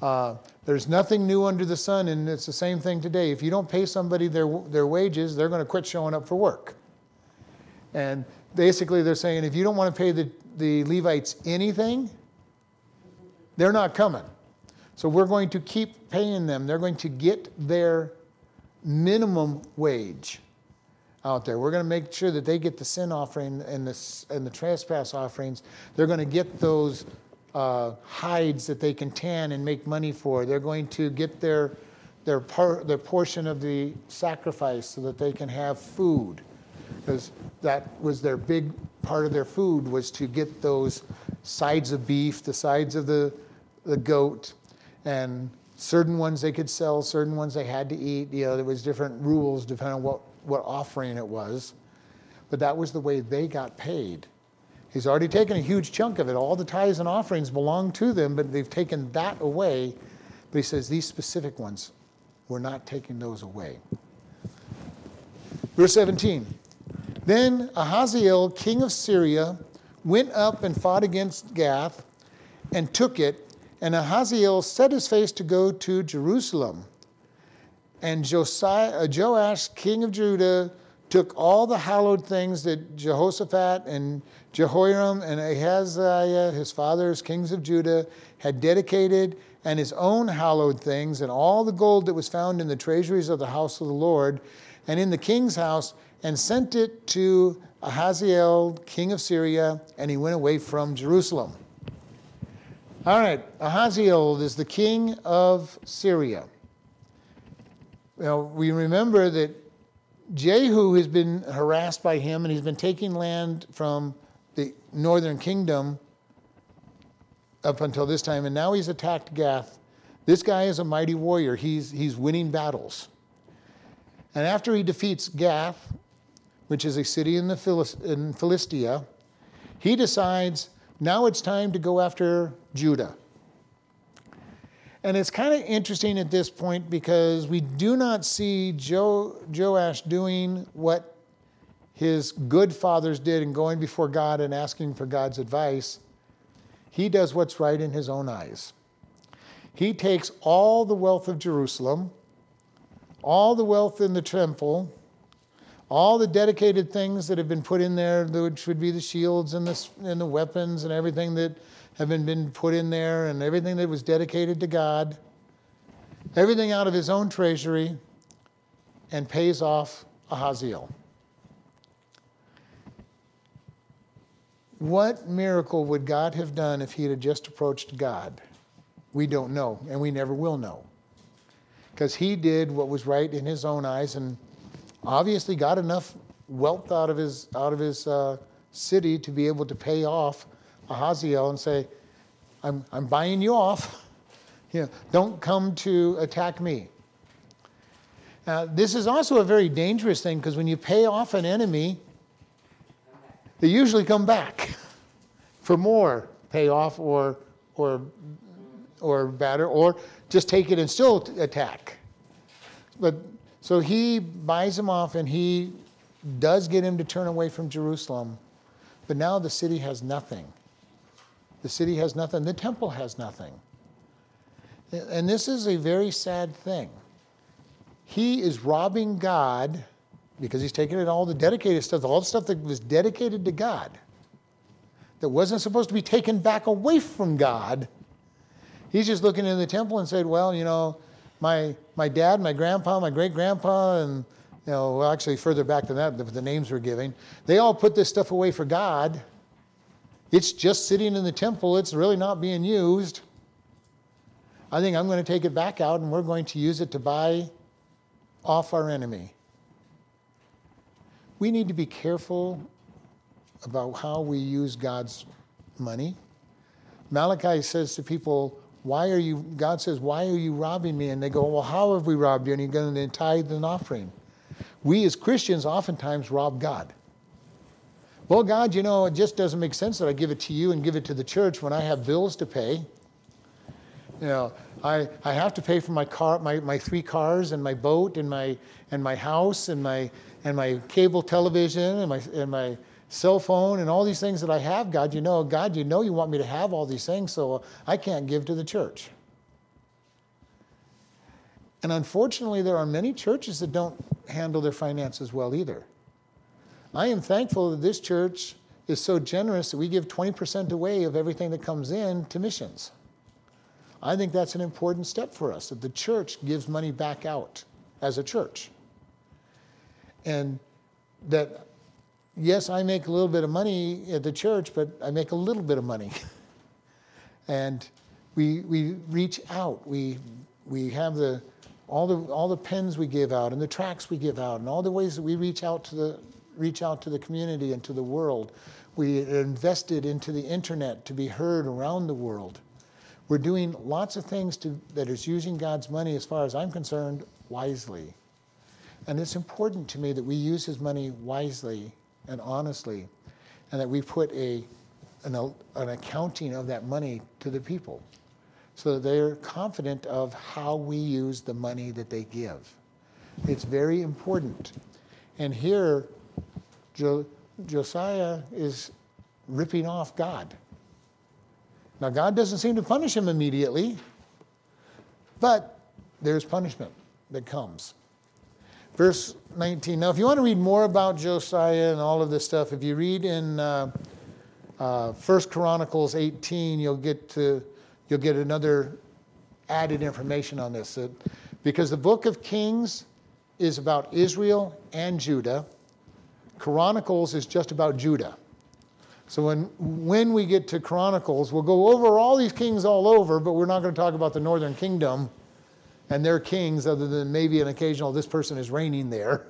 Uh, there's nothing new under the sun, and it's the same thing today. If you don't pay somebody their, their wages, they're going to quit showing up for work. And basically, they're saying if you don't want to pay the, the Levites anything, they're not coming. So we're going to keep paying them. They're going to get their minimum wage out there. We're going to make sure that they get the sin offering and the, and the trespass offerings. They're going to get those uh, hides that they can tan and make money for. They're going to get their, their, par- their portion of the sacrifice so that they can have food. Because that was their big part of their food was to get those sides of beef, the sides of the, the goat, and certain ones they could sell, certain ones they had to eat. You know, there was different rules depending on what, what offering it was. But that was the way they got paid. He's already taken a huge chunk of it. All the tithes and offerings belong to them, but they've taken that away. But he says these specific ones, we're not taking those away. Verse 17. Then Ahaziel, king of Syria, went up and fought against Gath and took it. And Ahaziel set his face to go to Jerusalem. And Josiah, uh, Joash, king of Judah, took all the hallowed things that Jehoshaphat and Jehoram and Ahaziah, his fathers, kings of Judah, had dedicated, and his own hallowed things, and all the gold that was found in the treasuries of the house of the Lord, and in the king's house, and sent it to Ahaziel, king of Syria, and he went away from Jerusalem. All right, Ahaziel is the king of Syria. Well, we remember that Jehu has been harassed by him and he's been taking land from the northern kingdom up until this time, and now he's attacked Gath. This guy is a mighty warrior, he's, he's winning battles. And after he defeats Gath, which is a city in, the Philist- in Philistia, he decides now it's time to go after Judah. And it's kind of interesting at this point because we do not see jo- Joash doing what his good fathers did in going before God and asking for God's advice. He does what's right in his own eyes. He takes all the wealth of Jerusalem, all the wealth in the temple, all the dedicated things that have been put in there, which would be the shields and the, and the weapons and everything that have been, been put in there, and everything that was dedicated to God, everything out of his own treasury, and pays off Ahaziel. What miracle would God have done if he had just approached God? We don't know, and we never will know. Because he did what was right in his own eyes and obviously got enough wealth out of his, out of his uh, city to be able to pay off Ahaziel and say, I'm, I'm buying you off. You know, don't come to attack me. Uh, this is also a very dangerous thing because when you pay off an enemy, they usually come back for more payoff or, or, or better, or just take it and still attack. But so he buys him off and he does get him to turn away from Jerusalem. But now the city has nothing. The city has nothing. The temple has nothing. And this is a very sad thing. He is robbing God because he's taking it all the dedicated stuff, all the stuff that was dedicated to God, that wasn't supposed to be taken back away from God. He's just looking in the temple and said, Well, you know, my, my dad, my grandpa, my great grandpa, and you know, actually further back than that, the, the names we're giving, they all put this stuff away for God It's just sitting in the temple, it's really not being used. I think I'm going to take it back out and we're going to use it to buy off our enemy. We need to be careful about how we use God's money. Malachi says to people, Why are you, God says, Why are you robbing me? And they go, Well, how have we robbed you? And he's going to tithe an offering. We as Christians oftentimes rob God. Well, God, you know, it just doesn't make sense that I give it to you and give it to the church when I have bills to pay. You know, I, I have to pay for my car, my, my three cars and my boat and my and my house and my and my cable television and my and my cell phone and all these things that I have, God, you know, God, you know you want me to have all these things, so I can't give to the church. And unfortunately, there are many churches that don't handle their finances well either. I am thankful that this church is so generous that we give 20% away of everything that comes in to missions. I think that's an important step for us that the church gives money back out as a church. And that, yes, I make a little bit of money at the church, but I make a little bit of money. and we, we reach out. We, we have the, all, the, all the pens we give out and the tracts we give out and all the ways that we reach out to the, reach out to the community and to the world. We invested into the internet to be heard around the world. We're doing lots of things to, that is using God's money, as far as I'm concerned, wisely. And it's important to me that we use His money wisely and honestly, and that we put a, an, an accounting of that money to the people so that they're confident of how we use the money that they give. It's very important. And here, jo- Josiah is ripping off God. Now, God doesn't seem to punish him immediately, but there's punishment that comes. Verse 19. Now, if you want to read more about Josiah and all of this stuff, if you read in uh, uh, 1 Chronicles 18, you'll get to you'll get another added information on this. because the book of Kings is about Israel and Judah. Chronicles is just about Judah. So when, when we get to Chronicles, we'll go over all these kings all over, but we're not going to talk about the northern kingdom and their kings, other than maybe an occasional, this person is reigning there.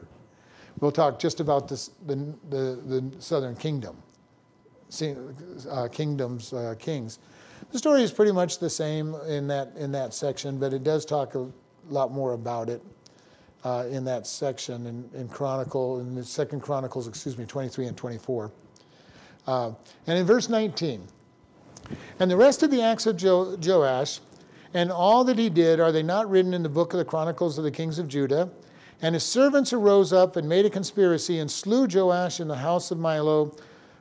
We'll talk just about this, the, the, the southern kingdom, uh, kingdoms, uh, kings. The story is pretty much the same in that, in that section, but it does talk a lot more about it uh, in that section in, in Chronicle, in the Second Chronicles, excuse me, 23 and 24. Uh, and in verse 19, and the rest of the acts of jo- Joash and all that he did, are they not written in the book of the Chronicles of the kings of Judah? And his servants arose up and made a conspiracy and slew Joash in the house of Millo,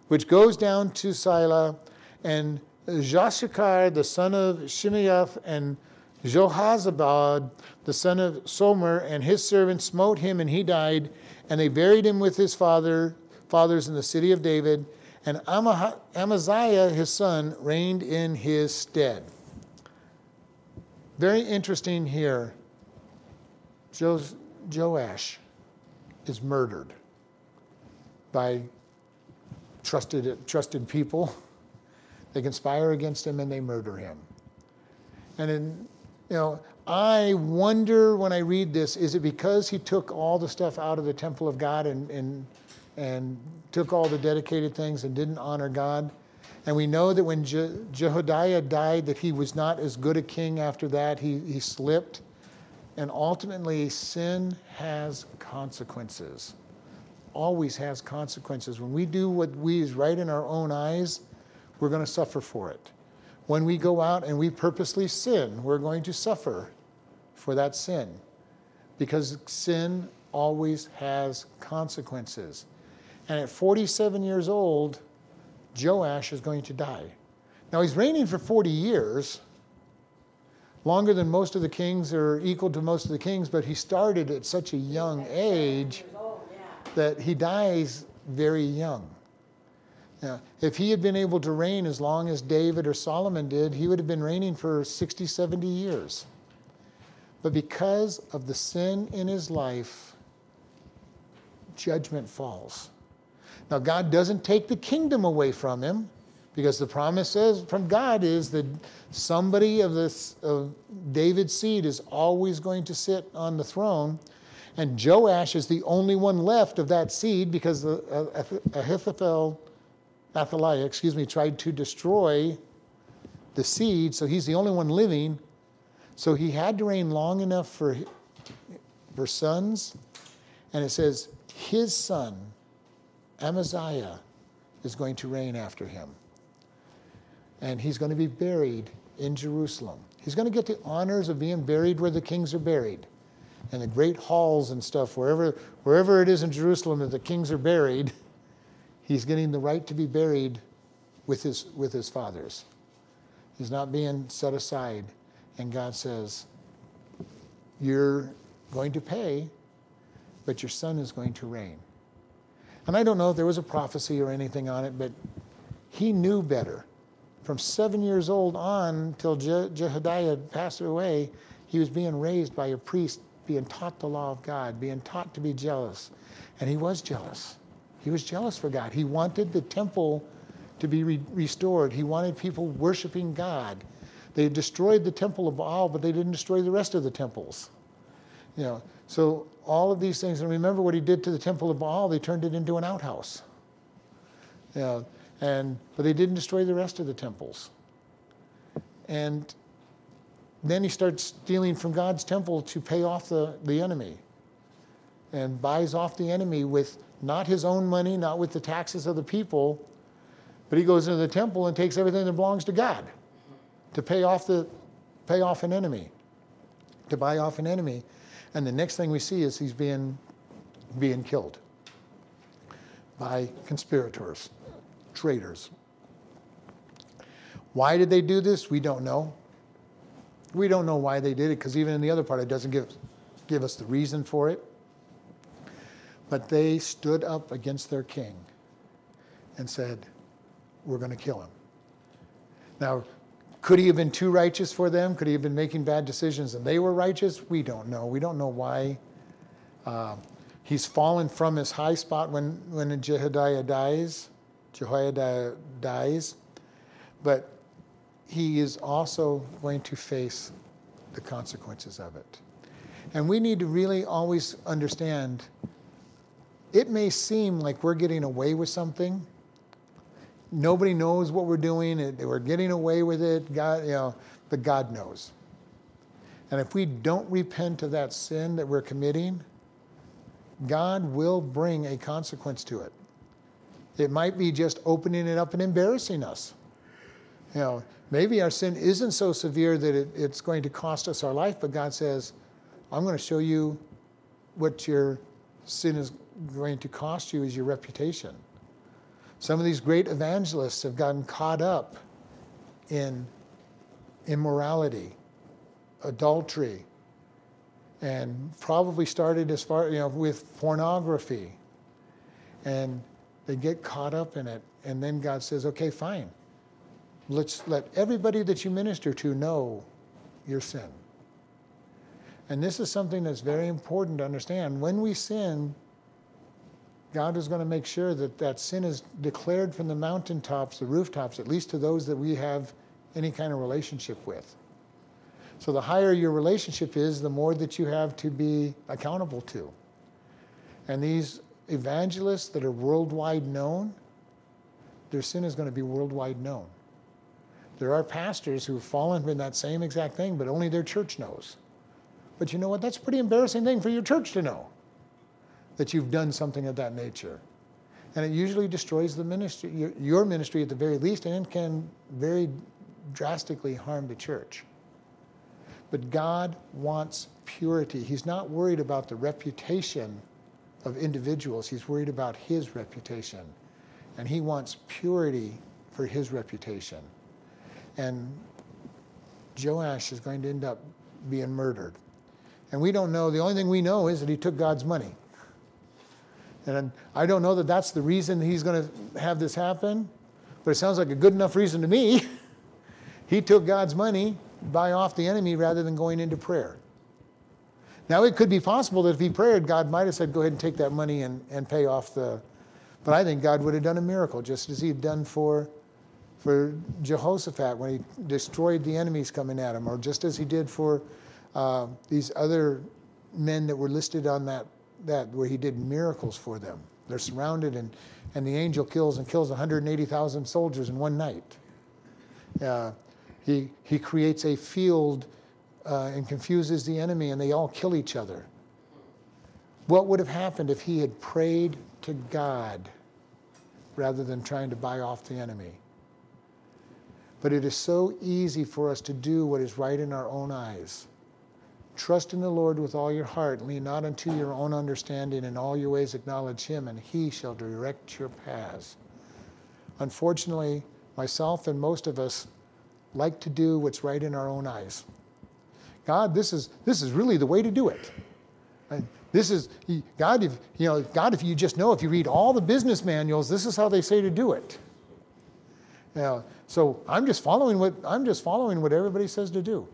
which goes down to Silla, and Joshachar, the son of Shimeath, and Jehozabad, the son of Shomer, and his servants smote him, and he died. And they buried him with his father, fathers in the city of David and Amaziah, his son, reigned in his stead. Very interesting here. Joash is murdered by trusted, trusted people. They conspire against him and they murder him. And in, you know, I wonder when I read this, is it because he took all the stuff out of the temple of God and, and and took all the dedicated things and didn't honor God. And we know that when Je- Jehoiada died, that he was not as good a king after that. He, he slipped. And ultimately, sin has consequences. Always has consequences. When we do what we is right in our own eyes, we're going to suffer for it. When we go out and we purposely sin, we're going to suffer for that sin. Because sin always has consequences. And at 47 years old, Joash is going to die. Now, he's reigning for 40 years, longer than most of the kings or equal to most of the kings, but he started at such a young age that he dies very young. Now, if he had been able to reign as long as David or Solomon did, he would have been reigning for 60, 70 years. But because of the sin in his life, judgment falls. Now, God doesn't take the kingdom away from him Because the promise says from God is that somebody of this of David's seed is always going to sit on the throne. And Joash is the only one left of that seed because uh, Ahithophel, Athaliah, excuse me, tried to destroy the seed, so he's the only one living. So he had to reign long enough for, for sons. And it says, his son, Amaziah, is going to reign after him. And he's going to be buried in Jerusalem. He's going to get the honors of being buried where the kings are buried. And the great halls and stuff, wherever, wherever it is in Jerusalem that the kings are buried, he's getting the right to be buried with his, with his fathers. He's not being set aside. And God says, You're going to pay, but your son is going to reign. And I don't know if there was a prophecy or anything on it, but he knew better. From seven years old on till Je- Jehoiada passed away, he was being raised by a priest, being taught the law of God, being taught to be jealous. And he was jealous. He was jealous for God. He wanted the temple to be re- restored. He wanted people worshiping God. They destroyed the temple of Baal, but they didn't destroy the rest of the temples. You know, so all of these things, and remember what he did to the temple of Baal, they turned it into an outhouse. You know, and but they didn't destroy the rest of the temples. And then he starts stealing from God's temple to pay off the, the enemy. And buys off the enemy with not his own money, not with the taxes of the people, but he goes into the temple and takes everything that belongs to God to pay off the pay off an enemy, to buy off an enemy. And the next thing we see is he's being being killed by conspirators, traitors. Why did they do this? We don't know. We don't know why they did it because even in the other part, it doesn't give, give us the reason for it. But they stood up against their king and said, we're going to kill him. Now, could he have been too righteous for them? Could he have been making bad decisions and they were righteous? We don't know. We don't know why. Uh, he's fallen from his high spot when, when Jehoiada dies. Jehoiada dies. But he is also going to face the consequences of it. And we need to really always understand it may seem like we're getting away with something, nobody knows what we're doing. We're getting away with it. God, you know, but God knows. And if we don't repent of that sin that we're committing, God will bring a consequence to it. It might be just opening it up and embarrassing us. You know, maybe our sin isn't so severe that it, it's going to cost us our life, but God says, I'm going to show you what your sin is going to cost you is your reputation. Some of these great evangelists have gotten caught up in immorality, adultery, and probably started as far, you know, with pornography. And they get caught up in it. And then God says, okay, fine. Let's let everybody that you minister to know your sin. And this is something that's very important to understand. When we sin, God is going to make sure that that sin is declared from the mountaintops, the rooftops, at least to those that we have any kind of relationship with. So the higher your relationship is, the more that you have to be accountable to. And these evangelists that are worldwide known, their sin is going to be worldwide known. There are pastors who've fallen in that same exact thing, but only their church knows. But you know what? That's a pretty embarrassing thing for your church to know that you've done something of that nature. And it usually destroys the ministry, your, ministry at the very least, and can very drastically harm the church. But God wants purity. He's not worried about the reputation of individuals, He's worried about His reputation. And He wants purity for His reputation. And Joash is going to end up being murdered. And we don't know, the only thing we know is that he took God's money. And I don't know that that's the reason he's going to have this happen, but it sounds like a good enough reason to me. he took God's money, buy off the enemy rather than going into prayer. Now, it could be possible that if he prayed, God might have said, Go ahead and take that money and, and pay off the. But I think God would have done a miracle, just as he had done for, for Jehoshaphat when he destroyed the enemies coming at him, or just as he did for uh, these other men that were listed on that, that where he did miracles for them. They're surrounded, and, and the angel kills and kills 180,000 soldiers in one night. Uh, he, he creates a field uh, and confuses the enemy, and they all kill each other. What would have happened if he had prayed to God rather than trying to buy off the enemy? But it is so easy for us to do what is right in our own eyes. Trust in the Lord with all your heart. Lean not unto your own understanding. In all your ways acknowledge him, and he shall direct your paths. Unfortunately, myself and most of us like to do what's right in our own eyes. God, this is, this is really the way to do it. And This is God. If you know, God, if you just know, if you read all the business manuals, this is how they say to do it. Yeah. So I'm just following what I'm just following what everybody says to do.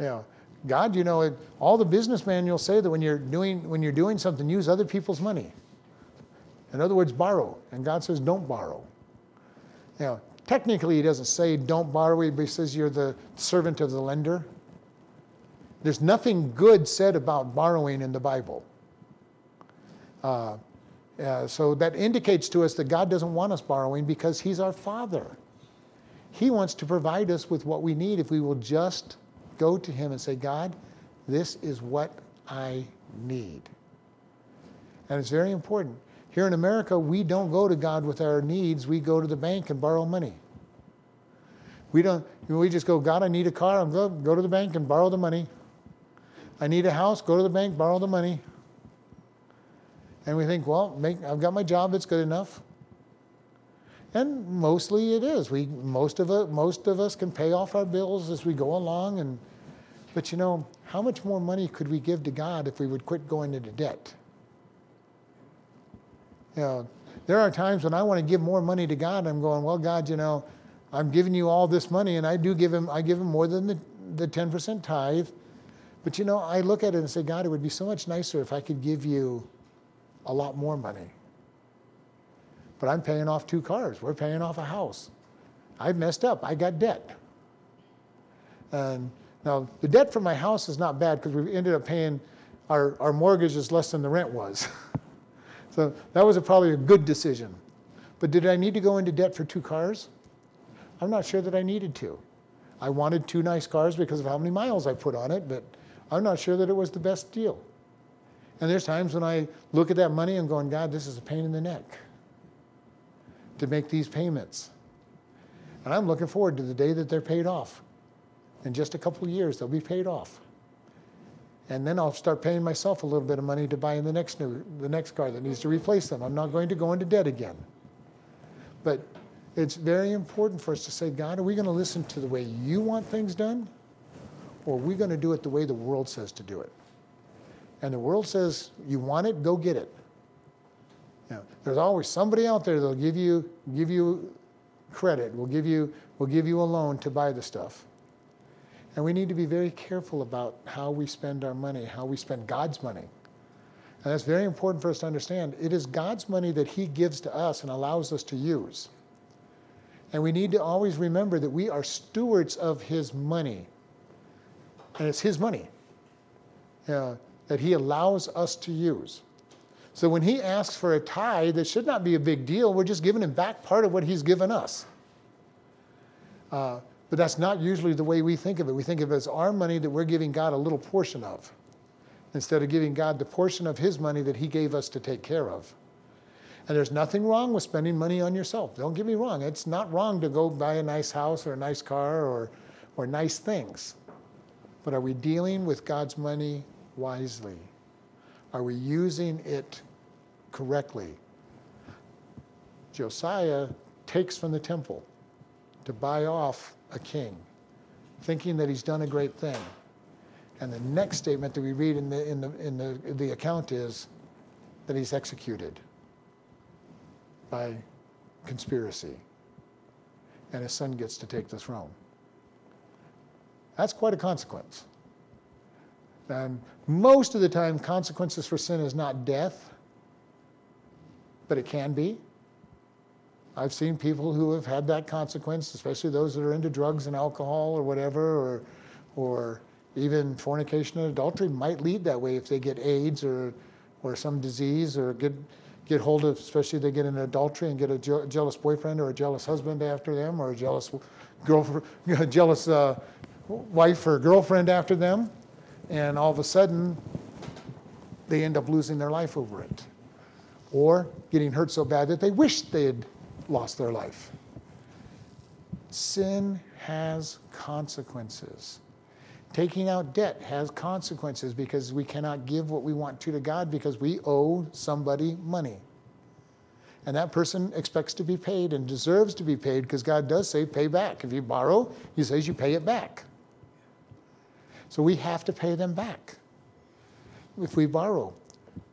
Yeah. God, you know, all the business manuals say that when you're doing when you're doing something, use other people's money. In other words, borrow. And God says, don't borrow. Now, technically, He doesn't say don't borrow, He says you're the servant of the lender. There's nothing good said about borrowing in the Bible. Uh, uh, so that indicates to us that God doesn't want us borrowing because He's our Father. He wants to provide us with what we need if we will just go to Him and say, God, this is what I need. And it's very important. Here in America, we don't go to God with our needs, we go to the bank and borrow money. We don't, we just go, God, I need a car. I'm go, go to the bank and borrow the money. I need a house, go to the bank, borrow the money. And we think, well, make, I've got my job, it's good enough. And mostly it is. We, most, of it, most of us can pay off our bills as we go along. And, but you know, how much more money could we give to God if we would quit going into debt? You know, there are times when I want to give more money to God. I'm going, well, God, you know, I'm giving you all this money, and I do give him, I give him more than the, the 10% tithe. But you know, I look at it and say, God, it would be so much nicer if I could give you a lot more money. But I'm paying off two cars. We're paying off a house. I messed up. I got debt. And now the debt for my house is not bad because we ended up paying our, our mortgage is less than the rent was. so that was a, probably a good decision. But did I need to go into debt for two cars? I'm not sure that I needed to. I wanted two nice cars because of how many miles I put on it, but I'm not sure that it was the best deal. And there's times when I look at that money and going, God, this is a pain in the neck to make these payments. And I'm looking forward to the day that they're paid off. In just a couple of years, they'll be paid off. And then I'll start paying myself a little bit of money to buy in the next new, the next car that needs to replace them. I'm not going to go into debt again. But it's very important for us to say, God, are we going to listen to the way you want things done? or are we going to do it the way the world says to do it? And the world says, you want it, go get it. You know, there's always somebody out there that'll give you, give you credit, will give you, will give you a loan to buy the stuff. And we need to be very careful about how we spend our money, how we spend God's money. And that's very important for us to understand. It is God's money that He gives to us and allows us to use. And we need to always remember that we are stewards of His money and it's His money uh, that He allows us to use. So when He asks for a tithe, it should not be a big deal. We're just giving Him back part of what He's given us. Uh, but that's not usually the way we think of it. We think of it as our money that we're giving God a little portion of, instead of giving God the portion of His money that He gave us to take care of. And there's nothing wrong with spending money on yourself. Don't get me wrong. It's not wrong to go buy a nice house or a nice car or, or nice things. But are we dealing with God's money wisely? Are we using it correctly? Josiah takes from the temple to buy off a king, thinking that he's done a great thing. And the next statement that we read in the, in the, in the, the account is that he's executed by conspiracy. And his son gets to take the throne. That's quite a consequence. And most of the time, consequences for sin is not death, but it can be. I've seen people who have had that consequence, especially those that are into drugs and alcohol or whatever, or, or even fornication and adultery might lead that way if they get AIDS or, or some disease or get, get hold of, especially if they get into adultery and get a je- jealous boyfriend or a jealous husband after them or a jealous girlfriend, jealous uh, wife or girlfriend after them. And all of a sudden, they end up losing their life over it or getting hurt so bad that they wish they had lost their life. Sin has consequences. Taking out debt has consequences because we cannot give what we want to to God because we owe somebody money. And that person expects to be paid and deserves to be paid because God does say pay back. If you borrow, He says you pay it back. So we have to pay them back if we borrow.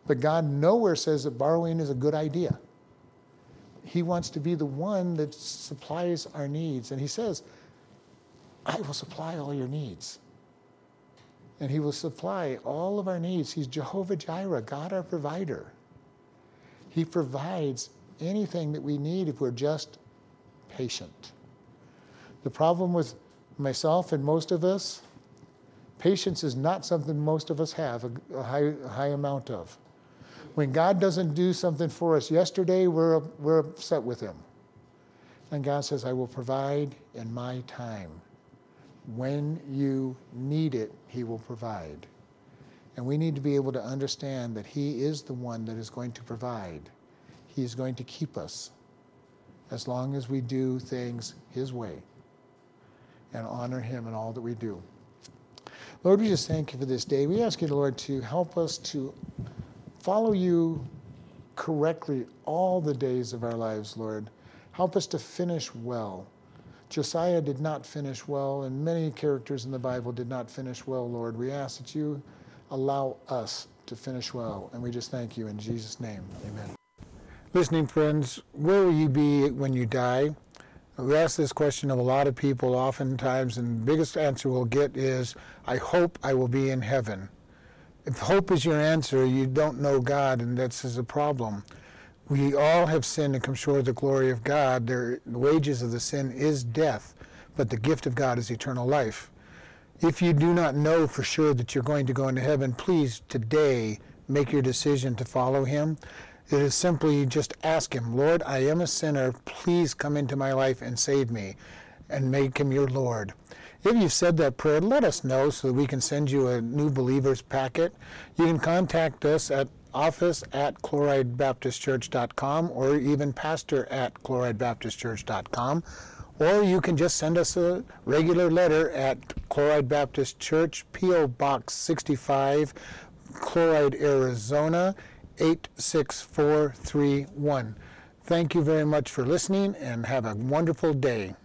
But God nowhere says that borrowing is a good idea. He wants to be the one that supplies our needs. And He says, I will supply all your needs. And He will supply all of our needs. He's Jehovah Jireh, God our provider. He provides anything that we need if we're just patient. The problem with myself and most of us, patience is not something most of us have a, high, a high amount of. When God doesn't do something for us yesterday, we're, we're upset with Him. And God says, I will provide in my time. When you need it, He will provide. And we need to be able to understand that He is the one that is going to provide. He is going to keep us as long as we do things His way and honor Him in all that we do. Lord, we just thank you for this day. We ask you, Lord, to help us to follow you correctly all the days of our lives, Lord. Help us to finish well. Josiah did not finish well, and many characters in the Bible did not finish well, Lord. We ask that you allow us to finish well, and we just thank you in Jesus' name. Amen. Listening friends, where will you be when you die? We ask this question of a lot of people oftentimes, and the biggest answer we'll get is, I hope I will be in heaven. If hope is your answer, you don't know God, and that's a problem. We all have sinned and come short of the glory of God. the wages of the sin is death, but the gift of God is eternal life. If you do not know for sure that you're going to go into heaven, please today make your decision to follow Him. It is simply just ask Him, Lord, I am a sinner. Please come into my life and save me, and make Him your Lord. If you've said that prayer, let us know so that we can send you a new believers packet. You can contact us at office at chloridebaptistchurch.com or even pastor at chloridebaptistchurch.com. Or you can just send us a regular letter at Chloride Baptist Church, P.O. Box 65, Chloride, Arizona 86431. Thank you very much for listening and have a wonderful day.